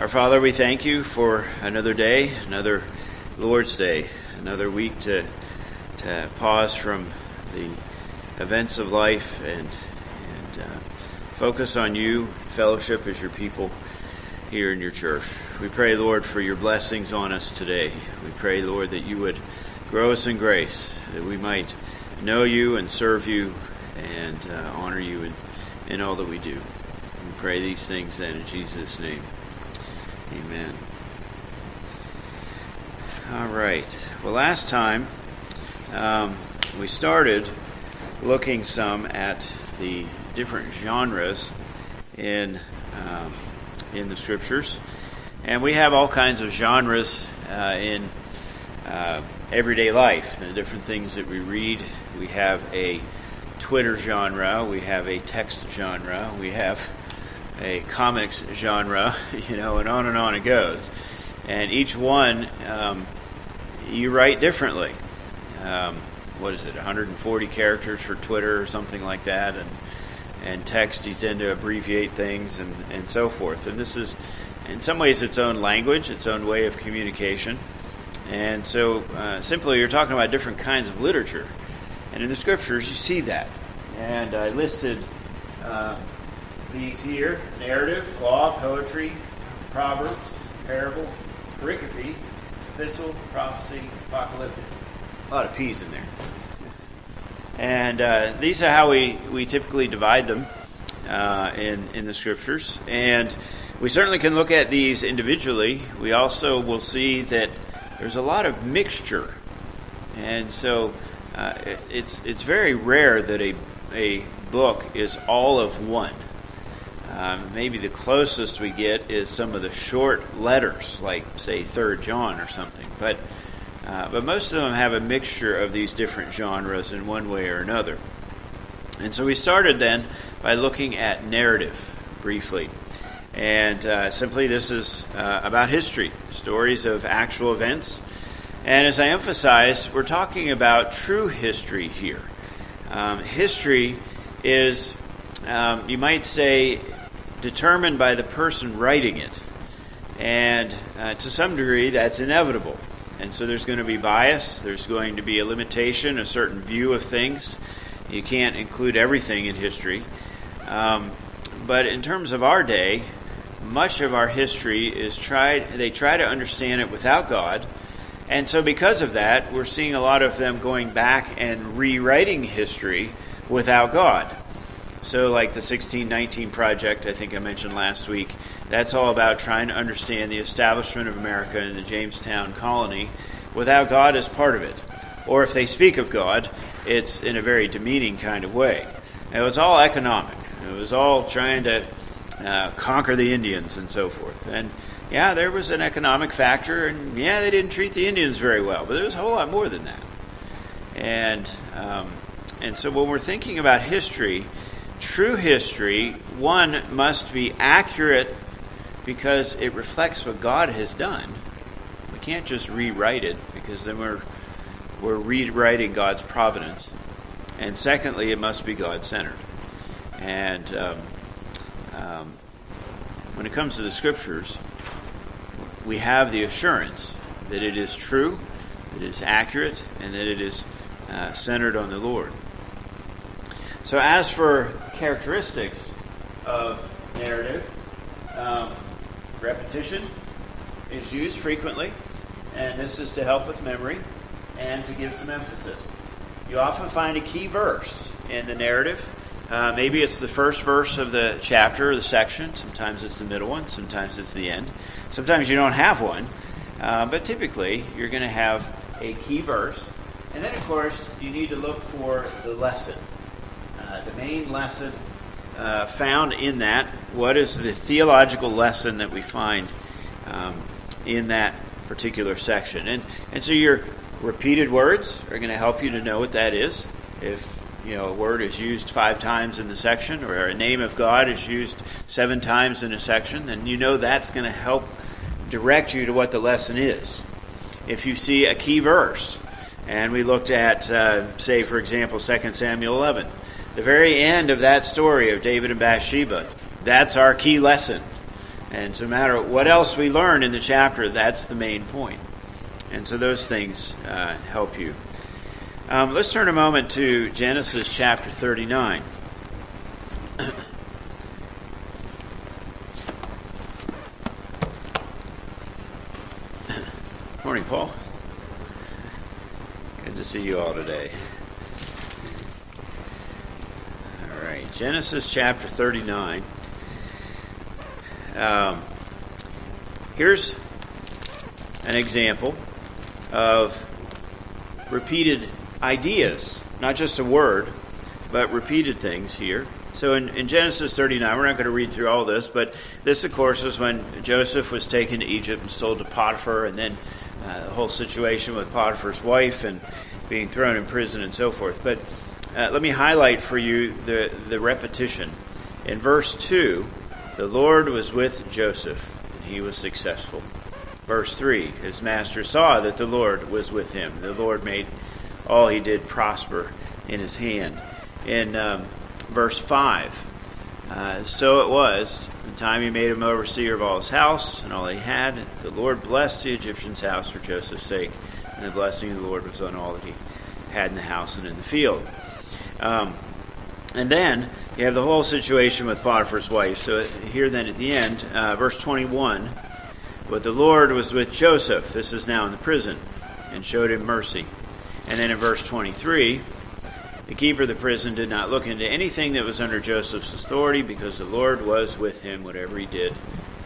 Our Father, we thank you for another day, another Lord's Day, another week to, to pause from the events of life and, and uh, focus on you, fellowship as your people here in your church. We pray, Lord, for your blessings on us today. We pray, Lord, that you would grow us in grace, that we might know you and serve you and uh, honor you in, in all that we do. We pray these things then in Jesus' name. Amen. All right. Well, last time um, we started looking some at the different genres in um, in the scriptures, and we have all kinds of genres uh, in uh, everyday life. The different things that we read. We have a Twitter genre. We have a text genre. We have a comics genre, you know, and on and on it goes. And each one, um, you write differently. Um, what is it, 140 characters for Twitter or something like that, and and text you tend to abbreviate things and, and so forth. And this is, in some ways, its own language, its own way of communication. And so, uh, simply, you're talking about different kinds of literature. And in the scriptures, you see that. And I listed uh, these here narrative, law, poetry, proverbs, parable, pericope, epistle, prophecy, apocalyptic. A lot of P's in there. And uh, these are how we, we typically divide them uh, in, in the scriptures. And we certainly can look at these individually. We also will see that there's a lot of mixture. And so uh, it, it's, it's very rare that a, a book is all of one. Um, maybe the closest we get is some of the short letters, like say Third John or something. But uh, but most of them have a mixture of these different genres in one way or another. And so we started then by looking at narrative briefly. And uh, simply, this is uh, about history, stories of actual events. And as I emphasized, we're talking about true history here. Um, history is, um, you might say, determined by the person writing it. And uh, to some degree, that's inevitable. And so there's going to be bias, there's going to be a limitation, a certain view of things. You can't include everything in history. Um, but in terms of our day, much of our history is tried, they try to understand it without God. And so, because of that, we're seeing a lot of them going back and rewriting history without God. So, like the 1619 Project, I think I mentioned last week, that's all about trying to understand the establishment of America in the Jamestown colony without God as part of it. Or if they speak of God, it's in a very demeaning kind of way. It was all economic, it was all trying to uh, conquer the Indians and so forth. And yeah, there was an economic factor, and yeah, they didn't treat the Indians very well, but there was a whole lot more than that. And um, and so when we're thinking about history, true history, one must be accurate because it reflects what God has done. We can't just rewrite it because then we're we're rewriting God's providence. And secondly, it must be God centered. And um, um, when it comes to the scriptures, we have the assurance that it is true, that it is accurate, and that it is uh, centered on the Lord. So, as for characteristics of narrative, um, repetition is used frequently, and this is to help with memory and to give some emphasis. You often find a key verse in the narrative. Uh, maybe it's the first verse of the chapter or the section. Sometimes it's the middle one. Sometimes it's the end. Sometimes you don't have one. Uh, but typically, you're going to have a key verse. And then, of course, you need to look for the lesson. Main lesson uh, found in that. What is the theological lesson that we find um, in that particular section? And, and so your repeated words are going to help you to know what that is. If you know a word is used five times in the section, or a name of God is used seven times in a section, then you know that's going to help direct you to what the lesson is. If you see a key verse, and we looked at, uh, say, for example, 2 Samuel 11 the very end of that story of David and Bathsheba, that's our key lesson. And so no matter what else we learn in the chapter, that's the main point. And so those things uh, help you. Um, let's turn a moment to Genesis chapter 39. Morning, Paul. Good to see you all today. Genesis chapter 39. Um, here's an example of repeated ideas, not just a word, but repeated things here. So in, in, Genesis 39, we're not going to read through all this, but this, of course, is when Joseph was taken to Egypt and sold to Potiphar, and then uh, the whole situation with Potiphar's wife and being thrown in prison and so forth. But uh, let me highlight for you the, the repetition. In verse 2, the Lord was with Joseph, and he was successful. Verse 3 His master saw that the Lord was with him. The Lord made all he did prosper in his hand. In um, verse 5, uh, so it was, the time he made him overseer of all his house and all he had, the Lord blessed the Egyptian's house for Joseph's sake, and the blessing of the Lord was on all that he had in the house and in the field. Um, and then you have the whole situation with Potiphar's wife. So here, then, at the end, uh, verse 21 But the Lord was with Joseph, this is now in the prison, and showed him mercy. And then in verse 23, the keeper of the prison did not look into anything that was under Joseph's authority because the Lord was with him. Whatever he did,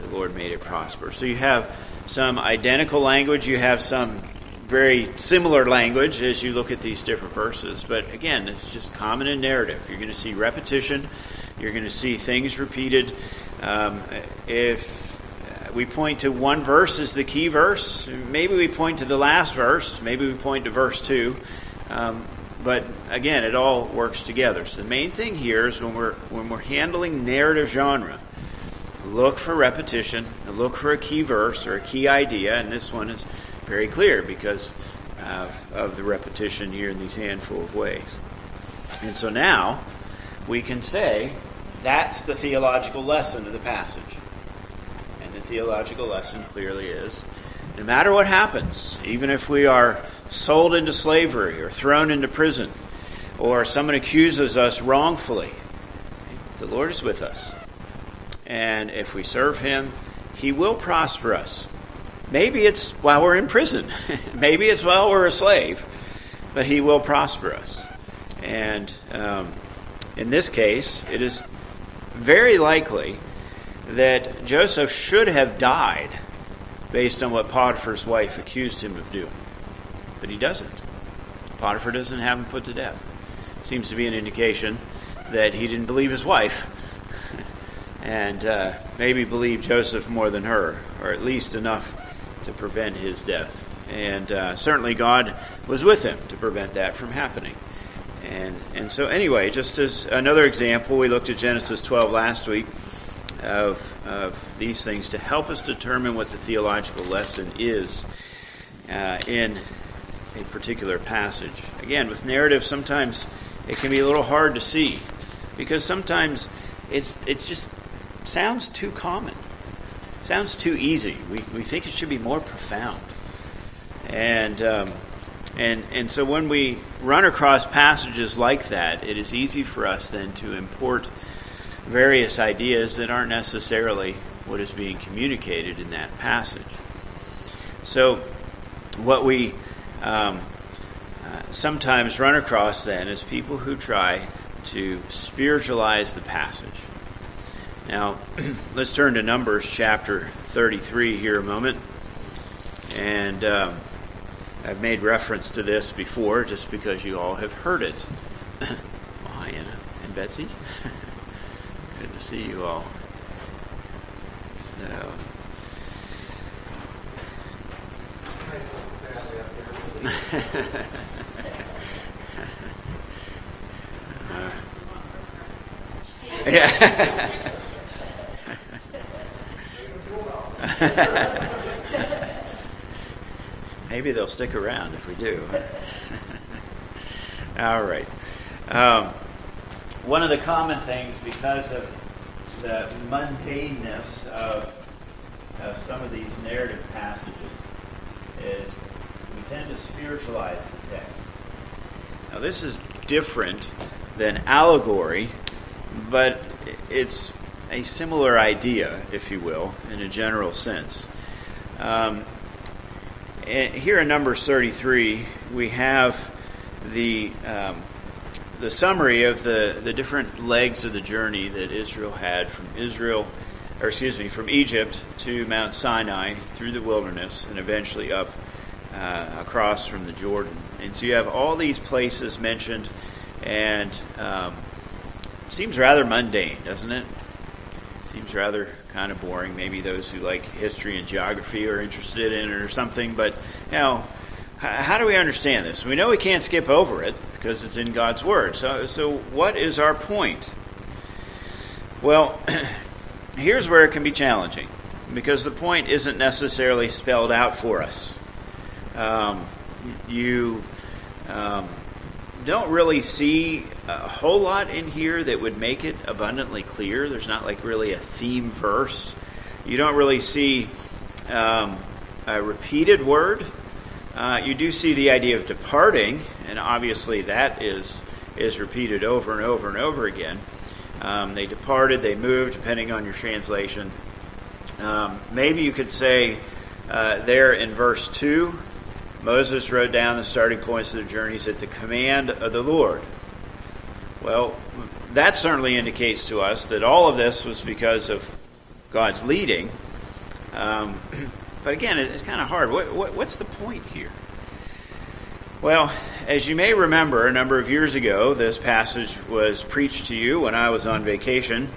the Lord made it prosper. So you have some identical language, you have some very similar language as you look at these different verses. But again, it's just common in narrative. You're going to see repetition, you're going to see things repeated. Um, if we point to one verse as the key verse, maybe we point to the last verse, maybe we point to verse 2. Um, but again, it all works together. So the main thing here is when we're when we're handling narrative genre, look for repetition, look for a key verse or a key idea, and this one is very clear because of, of the repetition here in these handful of ways. And so now we can say that's the theological lesson of the passage. And the theological lesson clearly is no matter what happens, even if we are sold into slavery or thrown into prison, or someone accuses us wrongfully, the Lord is with us. And if we serve Him, He will prosper us. Maybe it's while we're in prison. Maybe it's while we're a slave. But he will prosper us. And um, in this case, it is very likely that Joseph should have died based on what Potiphar's wife accused him of doing. But he doesn't. Potiphar doesn't have him put to death. Seems to be an indication that he didn't believe his wife and uh, maybe believed Joseph more than her, or at least enough to prevent his death. And uh, certainly God was with him to prevent that from happening. And, and so, anyway, just as another example, we looked at Genesis 12 last week of, of these things to help us determine what the theological lesson is uh, in a particular passage. Again, with narrative, sometimes it can be a little hard to see because sometimes it's, it just sounds too common sounds too easy. We, we think it should be more profound. And, um, and, and so when we run across passages like that, it is easy for us then to import various ideas that aren't necessarily what is being communicated in that passage. So, what we um, uh, sometimes run across then is people who try to spiritualize the passage. Now, let's turn to Numbers chapter 33 here a moment. And um, I've made reference to this before just because you all have heard it. well, and Betsy. Good to see you all. So. uh, yeah. Maybe they'll stick around if we do. All right. Um, one of the common things, because of the mundaneness of of some of these narrative passages is we tend to spiritualize the text. Now, this is different than allegory, but it's a similar idea, if you will, in a general sense. Um, here in Numbers 33, we have the um, the summary of the, the different legs of the journey that Israel had from Israel, or excuse me, from Egypt to Mount Sinai through the wilderness and eventually up uh, across from the Jordan. And so you have all these places mentioned, and um, seems rather mundane, doesn't it? Seems rather kind of boring. Maybe those who like history and geography are interested in it or something. But you know, how do we understand this? We know we can't skip over it because it's in God's Word. So, so what is our point? Well, here's where it can be challenging because the point isn't necessarily spelled out for us. Um, you um, don't really see a whole lot in here that would make it abundantly clear. There's not like really a theme verse. You don't really see um, a repeated word. Uh, you do see the idea of departing, and obviously that is is repeated over and over and over again. Um, they departed, they moved, depending on your translation. Um, maybe you could say uh, there in verse 2 Moses wrote down the starting points of the journeys at the command of the Lord. Well, that certainly indicates to us that all of this was because of God's leading. Um, but again, it's kind of hard. What, what, what's the point here? Well, as you may remember, a number of years ago, this passage was preached to you when I was on vacation.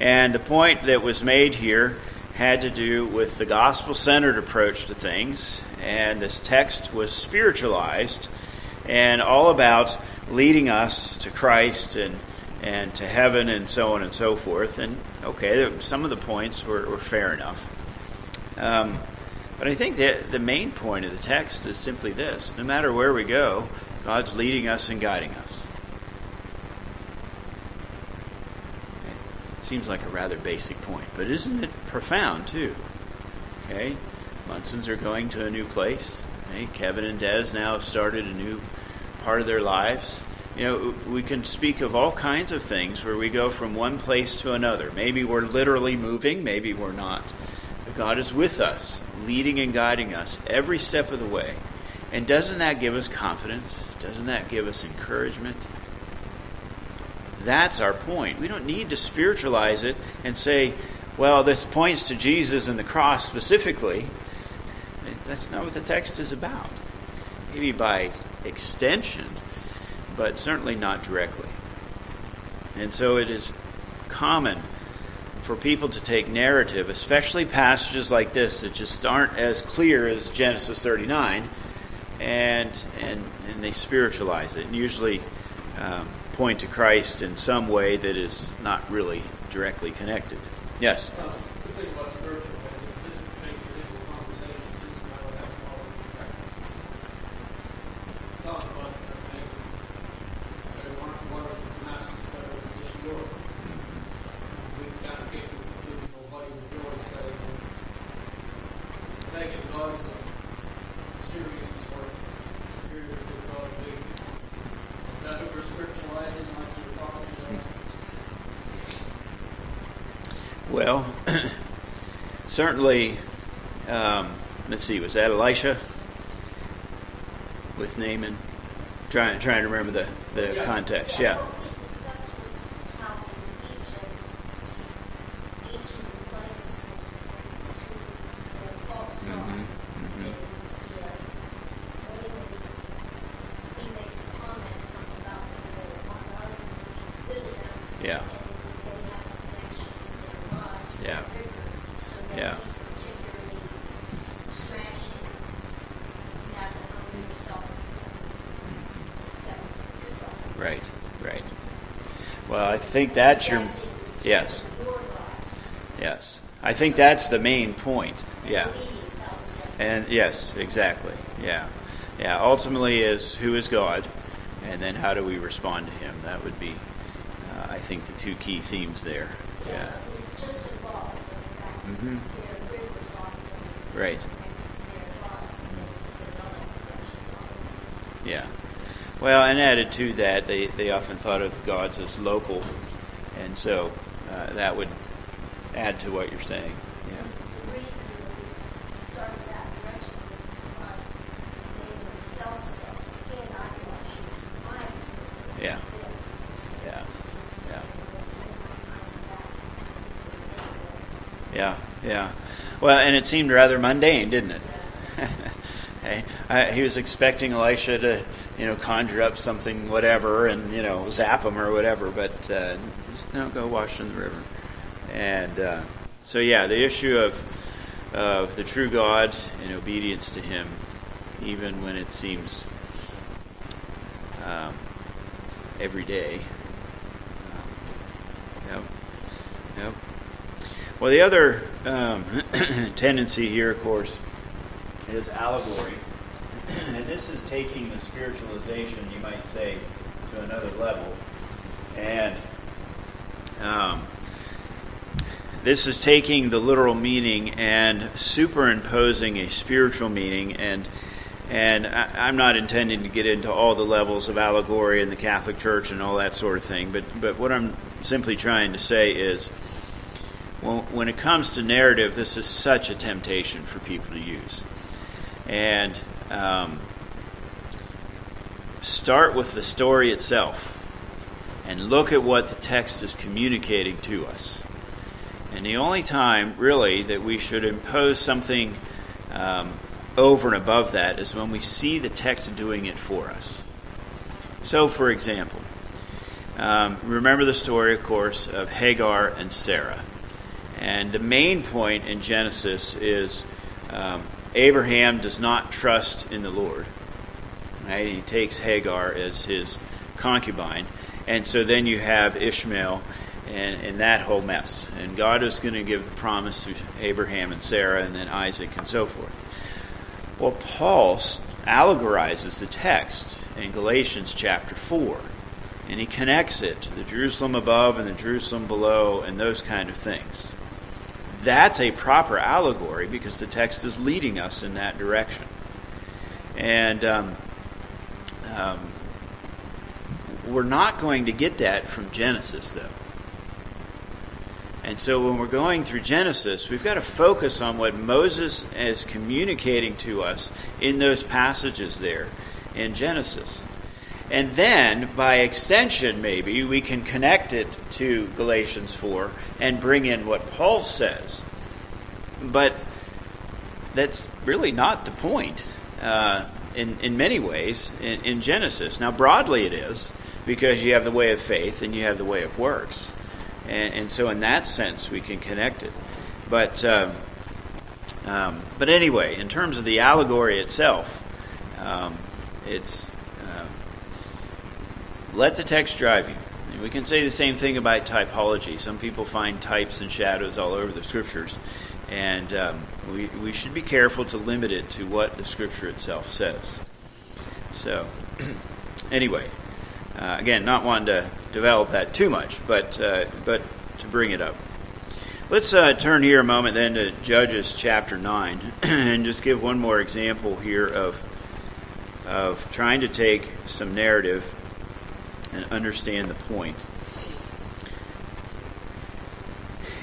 And the point that was made here had to do with the gospel centered approach to things. And this text was spiritualized and all about leading us to Christ and and to heaven and so on and so forth. And okay, some of the points were, were fair enough. Um, but I think that the main point of the text is simply this no matter where we go, God's leading us and guiding us. Seems like a rather basic point, but isn't it profound too? Okay, Munsons are going to a new place. Okay? Kevin and Des now started a new part of their lives. You know, we can speak of all kinds of things where we go from one place to another. Maybe we're literally moving, maybe we're not. But God is with us, leading and guiding us every step of the way. And doesn't that give us confidence? Doesn't that give us encouragement? That's our point. We don't need to spiritualize it and say, well, this points to Jesus and the cross specifically. That's not what the text is about. Maybe by extension, but certainly not directly. And so it is common for people to take narrative, especially passages like this that just aren't as clear as Genesis 39, and and and they spiritualize it and usually um, point to Christ in some way that is not really directly connected. Yes. Uh, Well, certainly, um, let's see, was that Elisha with Naaman? Trying, trying to remember the, the yeah. context. Yeah. Think that's your yes, yes. I think that's the main point. Yeah, and yes, exactly. Yeah, yeah. Ultimately, is who is God, and then how do we respond to Him? That would be, uh, I think, the two key themes there. Yeah. Mm-hmm. Right. Yeah. Well, and added to that, they, they often thought of the gods as local, and so uh, that would add to what you're saying. Yeah. Yeah. Yeah. Yeah. Yeah. Yeah. Well, and it seemed rather mundane, didn't it? hey, I, he was expecting Elisha to, you know, conjure up something, whatever, and you know, zap them or whatever. But uh, just, no, go wash in the river. And uh, so, yeah, the issue of of the true God and obedience to Him, even when it seems um, every day. Um, yep. Yep. Well, the other um, tendency here, of course, is allegory. And this is taking the spiritualization, you might say, to another level. And um, this is taking the literal meaning and superimposing a spiritual meaning and and I, am not intending to get into all the levels of allegory in the Catholic Church and all that sort of thing, but but what I'm simply trying to say is when it comes to narrative, this is such a temptation for people to use. And um, start with the story itself and look at what the text is communicating to us. And the only time, really, that we should impose something um, over and above that is when we see the text doing it for us. So, for example, um, remember the story, of course, of Hagar and Sarah. And the main point in Genesis is um, Abraham does not trust in the Lord. Right? He takes Hagar as his concubine. And so then you have Ishmael and, and that whole mess. And God is going to give the promise to Abraham and Sarah and then Isaac and so forth. Well, Paul allegorizes the text in Galatians chapter 4, and he connects it to the Jerusalem above and the Jerusalem below and those kind of things. That's a proper allegory because the text is leading us in that direction. And um, um, we're not going to get that from Genesis, though. And so when we're going through Genesis, we've got to focus on what Moses is communicating to us in those passages there in Genesis. And then, by extension, maybe, we can connect it to Galatians 4 and bring in what Paul says. But that's really not the point uh, in, in many ways in, in Genesis. Now, broadly, it is, because you have the way of faith and you have the way of works. And, and so, in that sense, we can connect it. But, um, um, but anyway, in terms of the allegory itself, um, it's let the text drive you. We can say the same thing about typology. Some people find types and shadows all over the scriptures, and um, we, we should be careful to limit it to what the scripture itself says. So, anyway, uh, again, not wanting to develop that too much, but uh, but to bring it up. Let's uh, turn here a moment then to Judges chapter nine, and just give one more example here of of trying to take some narrative and understand the point.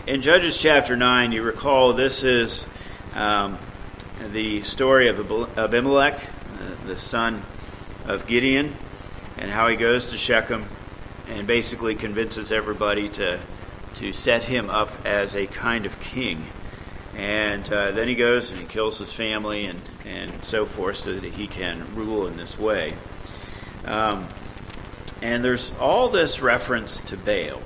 In Judges chapter 9, you recall this is um, the story of Abimelech, uh, the son of Gideon, and how he goes to Shechem and basically convinces everybody to to set him up as a kind of king. And uh, then he goes and he kills his family and, and so forth so that he can rule in this way. Um, and there's all this reference to Baal.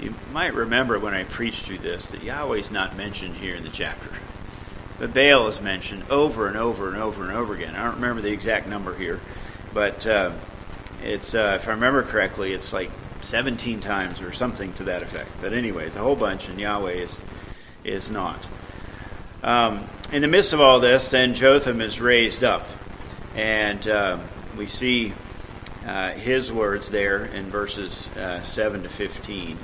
You might remember when I preached through this that Yahweh's not mentioned here in the chapter. But Baal is mentioned over and over and over and over again. I don't remember the exact number here, but uh, it's uh, if I remember correctly, it's like 17 times or something to that effect. But anyway, it's a whole bunch, and Yahweh is is not. Um, in the midst of all this, then Jotham is raised up, and uh, we see uh, his words there in verses uh, 7 to 15.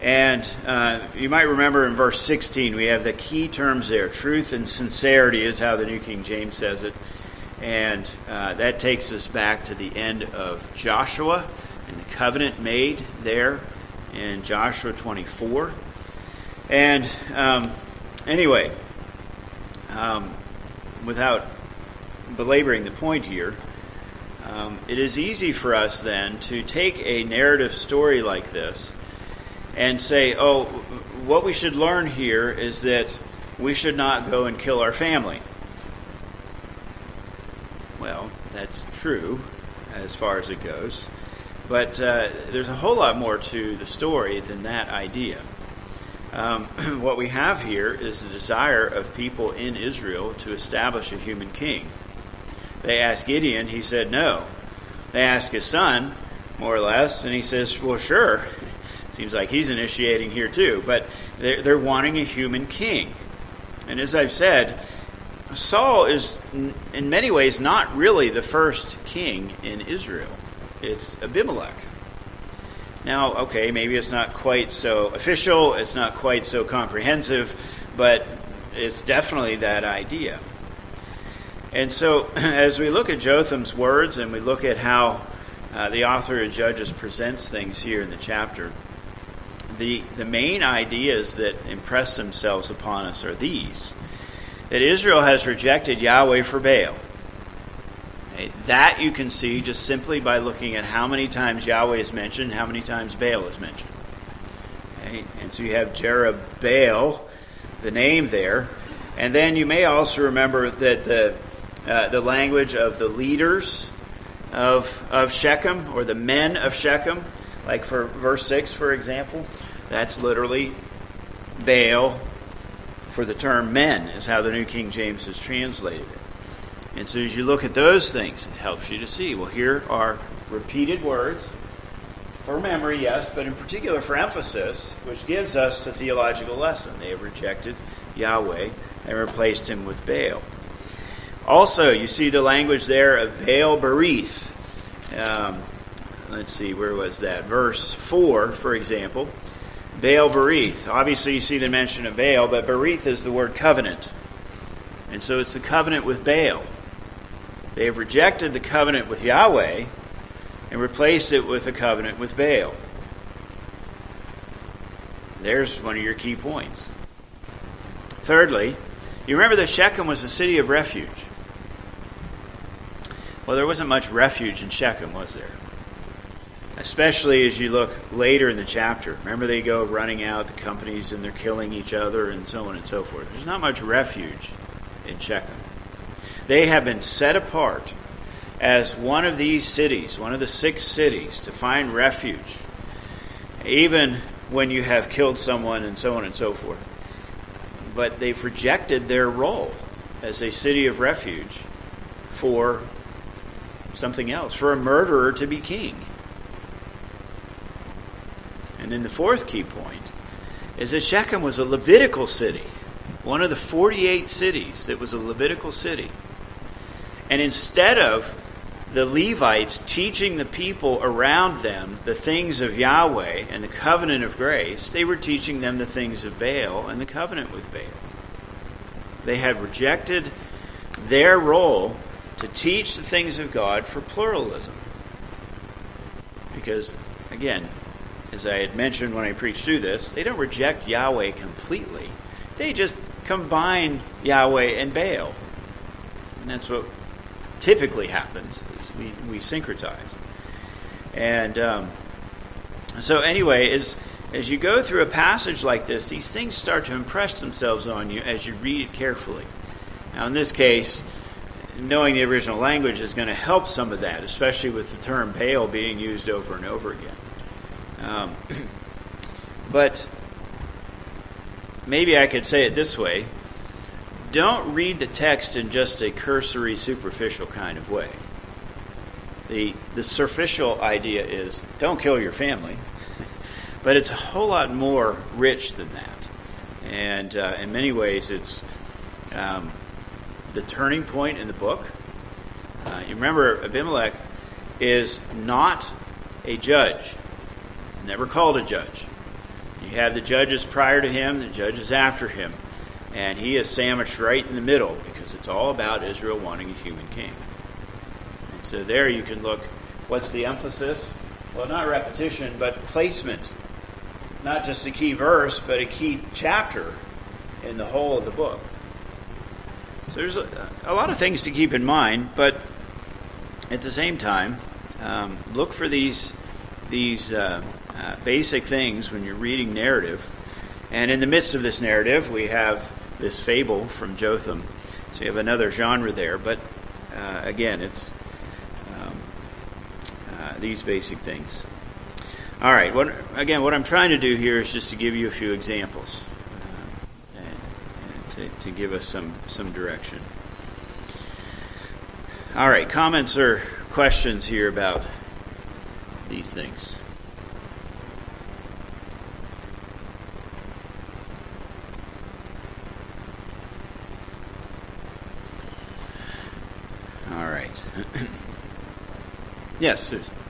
And uh, you might remember in verse 16, we have the key terms there. Truth and sincerity is how the New King James says it. And uh, that takes us back to the end of Joshua and the covenant made there in Joshua 24. And um, anyway, um, without belaboring the point here, um, it is easy for us then to take a narrative story like this and say, oh, what we should learn here is that we should not go and kill our family. Well, that's true as far as it goes. But uh, there's a whole lot more to the story than that idea. Um, what we have here is the desire of people in Israel to establish a human king. They asked Gideon, he said no. They asked his son, more or less, and he says, well, sure. Seems like he's initiating here too. But they're, they're wanting a human king. And as I've said, Saul is in many ways not really the first king in Israel. It's Abimelech. Now, okay, maybe it's not quite so official, it's not quite so comprehensive, but it's definitely that idea. And so, as we look at Jotham's words and we look at how uh, the author of Judges presents things here in the chapter, the, the main ideas that impress themselves upon us are these that Israel has rejected Yahweh for Baal. That you can see just simply by looking at how many times Yahweh is mentioned, how many times Baal is mentioned. Okay? And so you have Jerubbaal, the name there. And then you may also remember that the, uh, the language of the leaders of, of Shechem, or the men of Shechem, like for verse 6, for example, that's literally Baal for the term men, is how the New King James has translated it. And so as you look at those things, it helps you to see well, here are repeated words for memory, yes, but in particular for emphasis, which gives us the theological lesson. They have rejected Yahweh and replaced him with Baal. Also, you see the language there of Baal Berith. Um, let's see, where was that? Verse 4, for example. Baal Berith. Obviously, you see the mention of Baal, but Berith is the word covenant. And so it's the covenant with Baal. They have rejected the covenant with Yahweh and replaced it with a covenant with Baal. There's one of your key points. Thirdly, you remember that Shechem was a city of refuge. Well, there wasn't much refuge in Shechem, was there? Especially as you look later in the chapter. Remember, they go running out, the companies, and they're killing each other, and so on and so forth. There's not much refuge in Shechem. They have been set apart as one of these cities, one of the six cities, to find refuge, even when you have killed someone and so on and so forth. But they've rejected their role as a city of refuge for something else, for a murderer to be king. And then the fourth key point is that Shechem was a Levitical city, one of the 48 cities that was a Levitical city. And instead of the Levites teaching the people around them the things of Yahweh and the covenant of grace, they were teaching them the things of Baal and the covenant with Baal. They had rejected their role to teach the things of God for pluralism. Because, again, as I had mentioned when I preached through this, they don't reject Yahweh completely. They just combine Yahweh and Baal. And that's what typically happens. we, we syncretize. And um, so, anyway, as, as you go through a passage like this, these things start to impress themselves on you as you read it carefully. Now, in this case, knowing the original language is going to help some of that, especially with the term Baal being used over and over again. Um, but maybe I could say it this way don't read the text in just a cursory, superficial kind of way. The, the superficial idea is don't kill your family, but it's a whole lot more rich than that. And uh, in many ways, it's um, the turning point in the book. Uh, you remember, Abimelech is not a judge, never called a judge. You have the judges prior to him, the judges after him. And he is sandwiched right in the middle because it's all about Israel wanting a human king. And so there you can look what's the emphasis? Well, not repetition, but placement. Not just a key verse, but a key chapter in the whole of the book. So there's a, a lot of things to keep in mind, but at the same time, um, look for these these uh, uh, basic things when you're reading narrative. And in the midst of this narrative, we have this fable from Jotham. So you have another genre there, but uh, again, it's um, uh, these basic things. All right. What again? What I'm trying to do here is just to give you a few examples to, give us some some direction. All right. Comments or questions here about these things? All right. yes, Susan.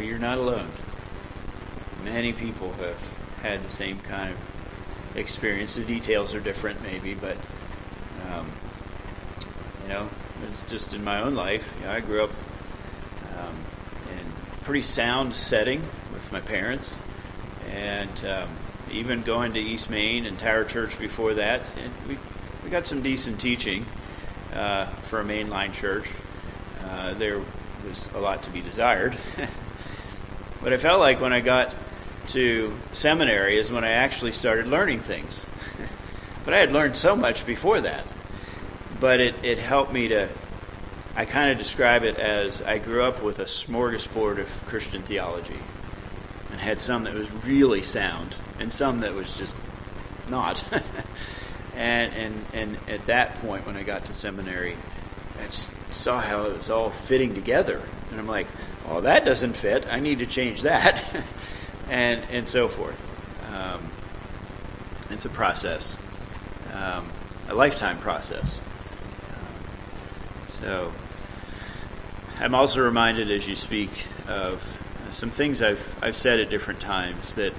You're not alone. Many people have had the same kind of experience. The details are different, maybe, but um, you know, it's just in my own life. You know, I grew up um, in a pretty sound setting with my parents and um, even going to East Maine and Tower Church before that, we we got some decent teaching uh, for a mainline church. Uh, there was a lot to be desired, but I felt like when I got to seminary is when I actually started learning things. but I had learned so much before that. But it, it helped me to I kind of describe it as I grew up with a smorgasbord of Christian theology and had some that was really sound and some that was just not. and, and, and at that point, when I got to seminary, I just saw how it was all fitting together. And I'm like, well, that doesn't fit. I need to change that. and, and so forth. Um, it's a process, um, a lifetime process. So I'm also reminded as you speak of some things I've I've said at different times that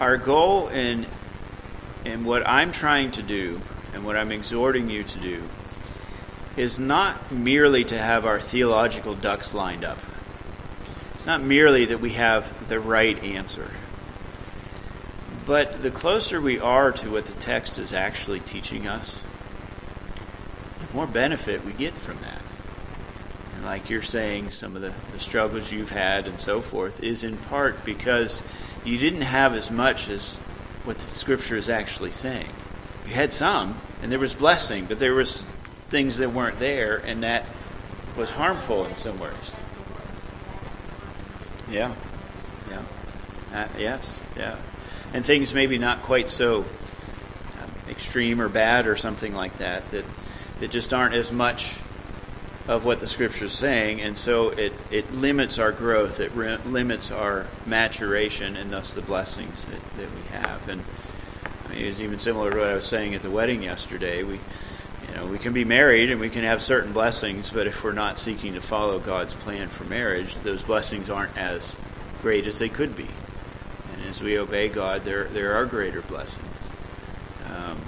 our goal in in what I'm trying to do and what I'm exhorting you to do is not merely to have our theological ducks lined up. It's not merely that we have the right answer. But the closer we are to what the text is actually teaching us, the more benefit we get from that And like you're saying, some of the, the struggles you've had and so forth, is in part because you didn't have as much as what the scripture is actually saying. You had some, and there was blessing, but there was things that weren't there, and that was harmful in some ways. Yeah, yeah, uh, yes, yeah, and things maybe not quite so um, extreme or bad or something like that that that just aren't as much of what the scripture is saying, and so it, it limits our growth, it re- limits our maturation, and thus the blessings that, that we have. And I mean, it was even similar to what I was saying at the wedding yesterday. We, know, we can be married and we can have certain blessings, but if we're not seeking to follow God's plan for marriage, those blessings aren't as great as they could be. And as we obey God, there there are greater blessings. Um,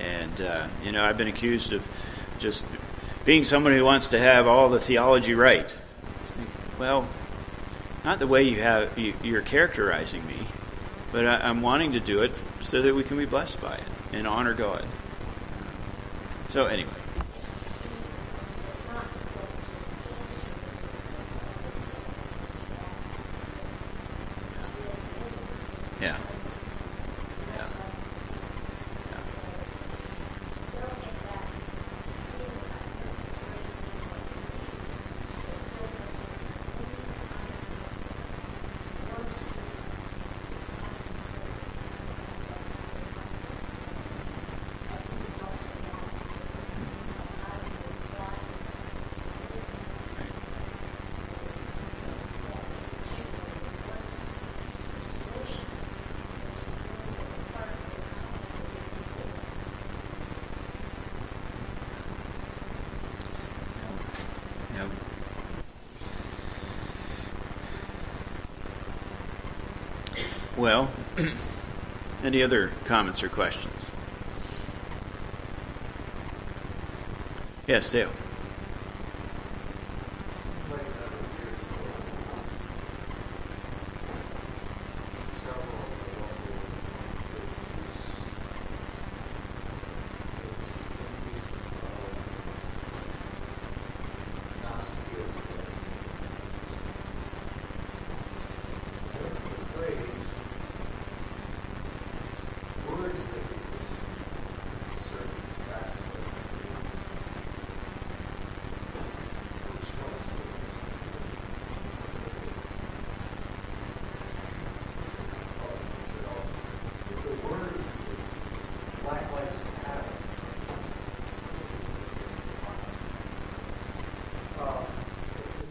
and uh, you know, I've been accused of just being someone who wants to have all the theology right. Well, not the way you have you, are characterizing me, but I, I'm wanting to do it so that we can be blessed by it and honor God. So anyway. Well, any other comments or questions? Yes, Dale.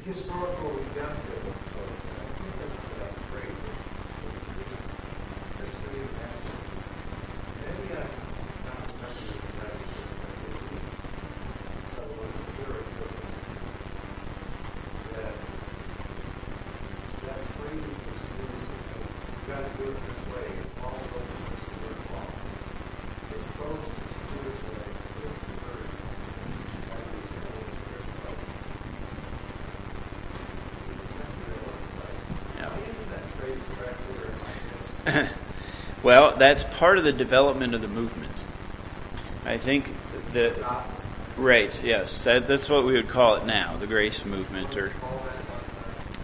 historical redemptive approach. I think that, that phrase is really natural. Maybe I not remember this exactly, so it was very good. That that phrase was really something you got to do it this way. All of us was worthwhile. It's supposed to spiritually conversion. That is the Holy Spirit Christ. Well, that's part of the development of the movement. I think that right, yes, that, that's what we would call it now, the grace movement, or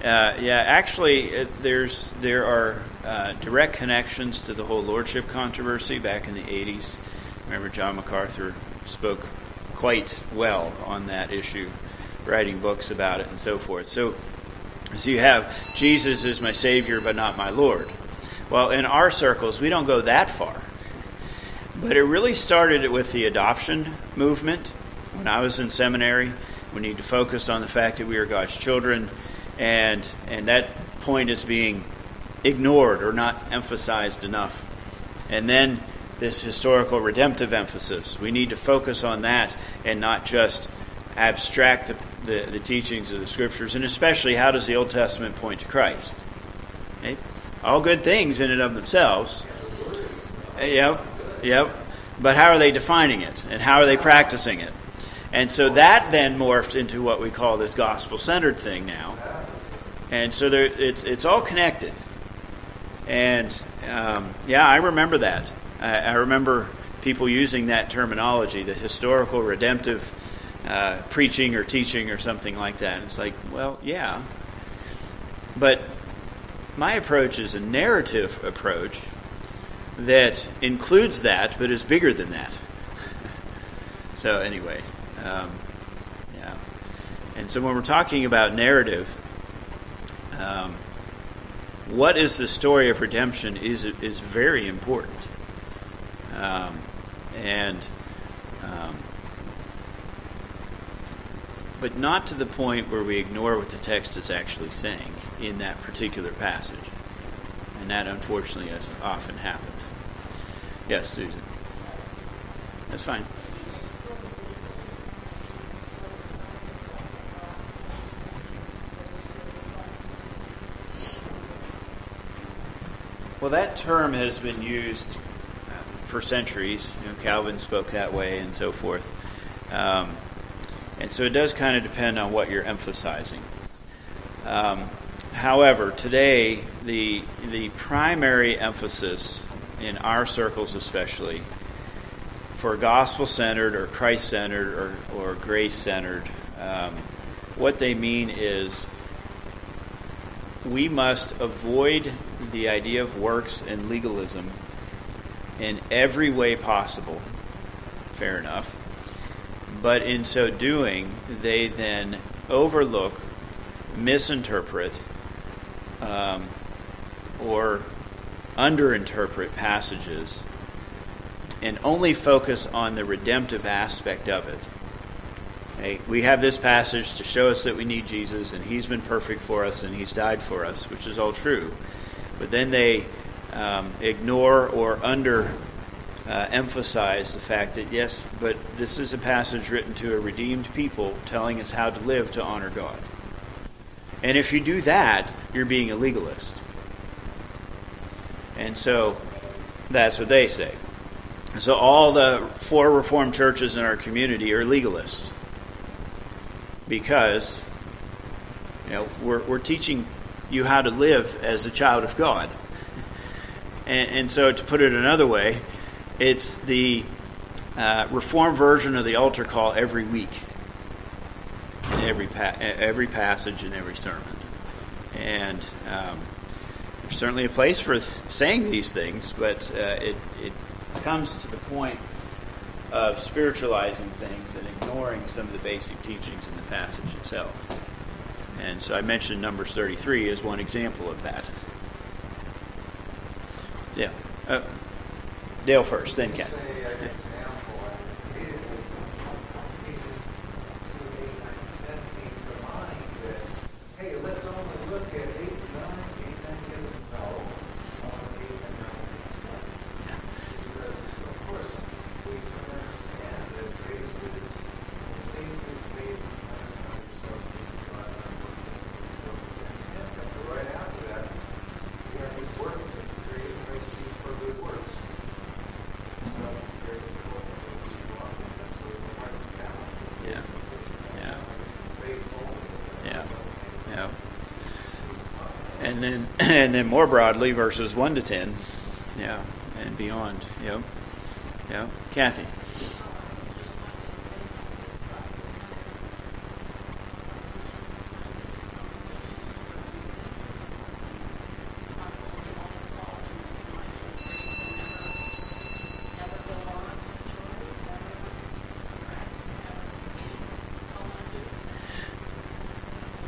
uh, yeah, actually, it, there's there are uh, direct connections to the whole lordship controversy back in the '80s. Remember, John MacArthur spoke quite well on that issue, writing books about it and so forth. So, so you have Jesus is my Savior, but not my Lord. Well, in our circles, we don't go that far. But it really started with the adoption movement. When I was in seminary, we need to focus on the fact that we are God's children, and and that point is being ignored or not emphasized enough. And then this historical redemptive emphasis. We need to focus on that and not just abstract the, the, the teachings of the scriptures, and especially how does the Old Testament point to Christ? All good things in and of themselves. Yep, yep. But how are they defining it, and how are they practicing it? And so that then morphed into what we call this gospel-centered thing now. And so there, it's it's all connected. And um, yeah, I remember that. I, I, remember people using that terminology, the historical redemptive uh, preaching or teaching or something like that. It's like, well, yeah, but my approach is a narrative approach that includes that, but is bigger than that. So anyway, um, yeah. And so when we're talking about narrative, um, what is the story of redemption is is very important, um, and um, but not to the point where we ignore what the text is actually saying in that particular passage, and that unfortunately has often happened. Yes, Susan. That's fine. Well, that term has been used for centuries. You know, Calvin spoke that way, and so forth. Um, and so it does kind of depend on what you're emphasizing. Um, however, today the the primary emphasis in our circles, especially for gospel centered or Christ centered or, or grace centered, um, what they mean is we must avoid the idea of works and legalism in every way possible. Fair enough. But in so doing, they then overlook, misinterpret, um, or underinterpret passages and only focus on the redemptive aspect of it. We have this passage to show us that we need Jesus, and He's been perfect for us, and He's died for us, which is all true. But then they um, ignore or under uh, emphasize the fact that, yes, but this is a passage written to a redeemed people telling us how to live to honor God. And if you do that, you're being a legalist. And so that's what they say. So all the four Reformed churches in our community are legalists because you know we're, we're teaching you how to live as a child of God. And, and so, to put it another way, it's the uh, Reformed version of the altar call every week, every pa- every passage in every sermon, and um, there's certainly a place for saying these things, but uh, it it comes to the point of spiritualizing things and ignoring some of the basic teachings in the passage itself. And so I mentioned Numbers 33 as one example of that. Yeah. Uh, Dale first, then Ken. And then more broadly, verses one to ten, yeah, and beyond. Yep, yep. Kathy.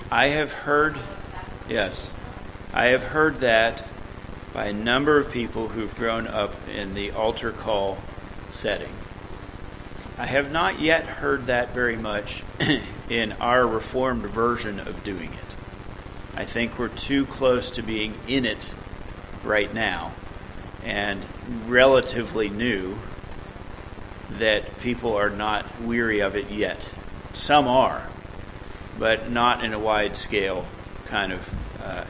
I have heard, yes, I have heard that by a number of people who've grown up in the altar call setting. I have not yet heard that very much in our Reformed version of doing it. I think we're too close to being in it right now and relatively new that people are not weary of it yet. Some are, but not in a wide scale kind of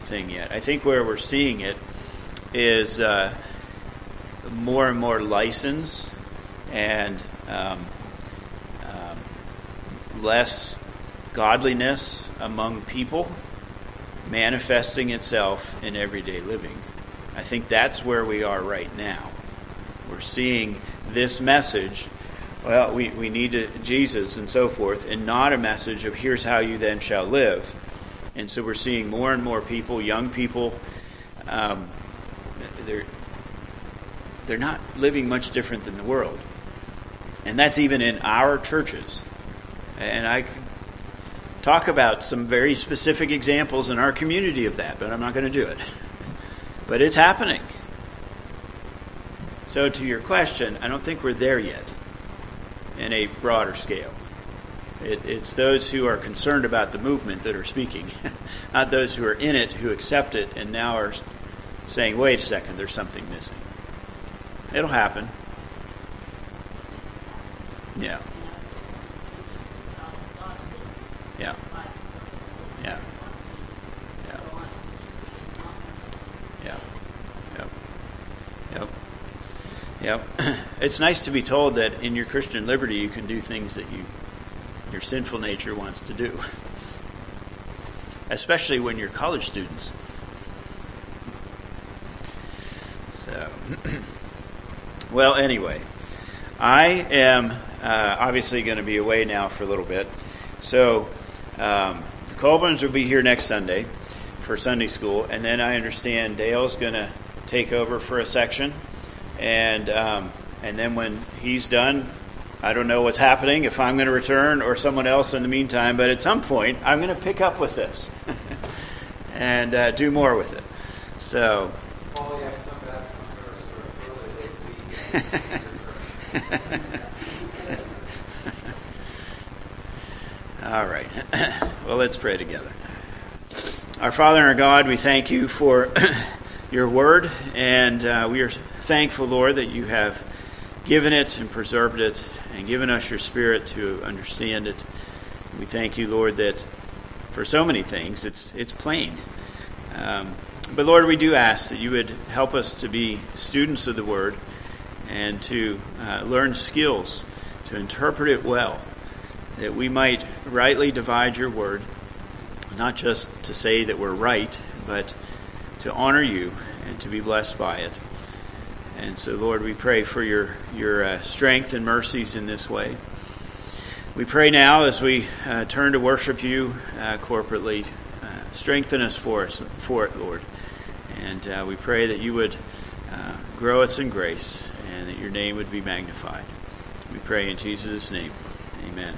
thing yet. I think where we're seeing it is uh, more and more license and um, um, less godliness among people manifesting itself in everyday living. I think that's where we are right now. We're seeing this message. Well, we, we need to, Jesus and so forth, and not a message of here's how you then shall live and so we're seeing more and more people, young people, um, they're they're not living much different than the world. And that's even in our churches. And I talk about some very specific examples in our community of that, but I'm not going to do it. But it's happening. So, to your question, I don't think we're there yet in a broader scale. It, it's those who are concerned about the movement that are speaking, not those who are in it who accept it and now are saying, wait a second, there's something missing. It'll happen. Yeah. Yeah. Yeah. Yeah. Yeah. Yep. Yep. Yep. It's nice to be told that in your Christian liberty you can do things that you your sinful nature wants to do. Especially when you're college students. So well, anyway, I am uh, obviously going to be away now for a little bit. So um, the Colburns will be here next Sunday for Sunday school, and then I understand Dale's going to take over for a section, and um, and then when he's done, I don't know what's happening if I'm going to return or someone else in the meantime. But at some point, I'm going to pick up with this and uh, do more with it. So. All right. well, let's pray together. Our Father and our God, we thank you for your word, and uh, we are thankful, Lord, that you have given it and preserved it and given us your spirit to understand it. We thank you, Lord, that for so many things it's, it's plain. Um, but Lord, we do ask that you would help us to be students of the word and to uh, learn skills to interpret it well that we might rightly divide your word, not just to say that we're right, but to honor you and to be blessed by it. And so, Lord, we pray for your, your uh, strength and mercies in this way. We pray now as we uh, turn to worship you uh, corporately, uh, strengthen us for, us for it, Lord. And uh, we pray that you would uh, grow us in grace and that your name would be magnified. We pray in Jesus' name. Amen.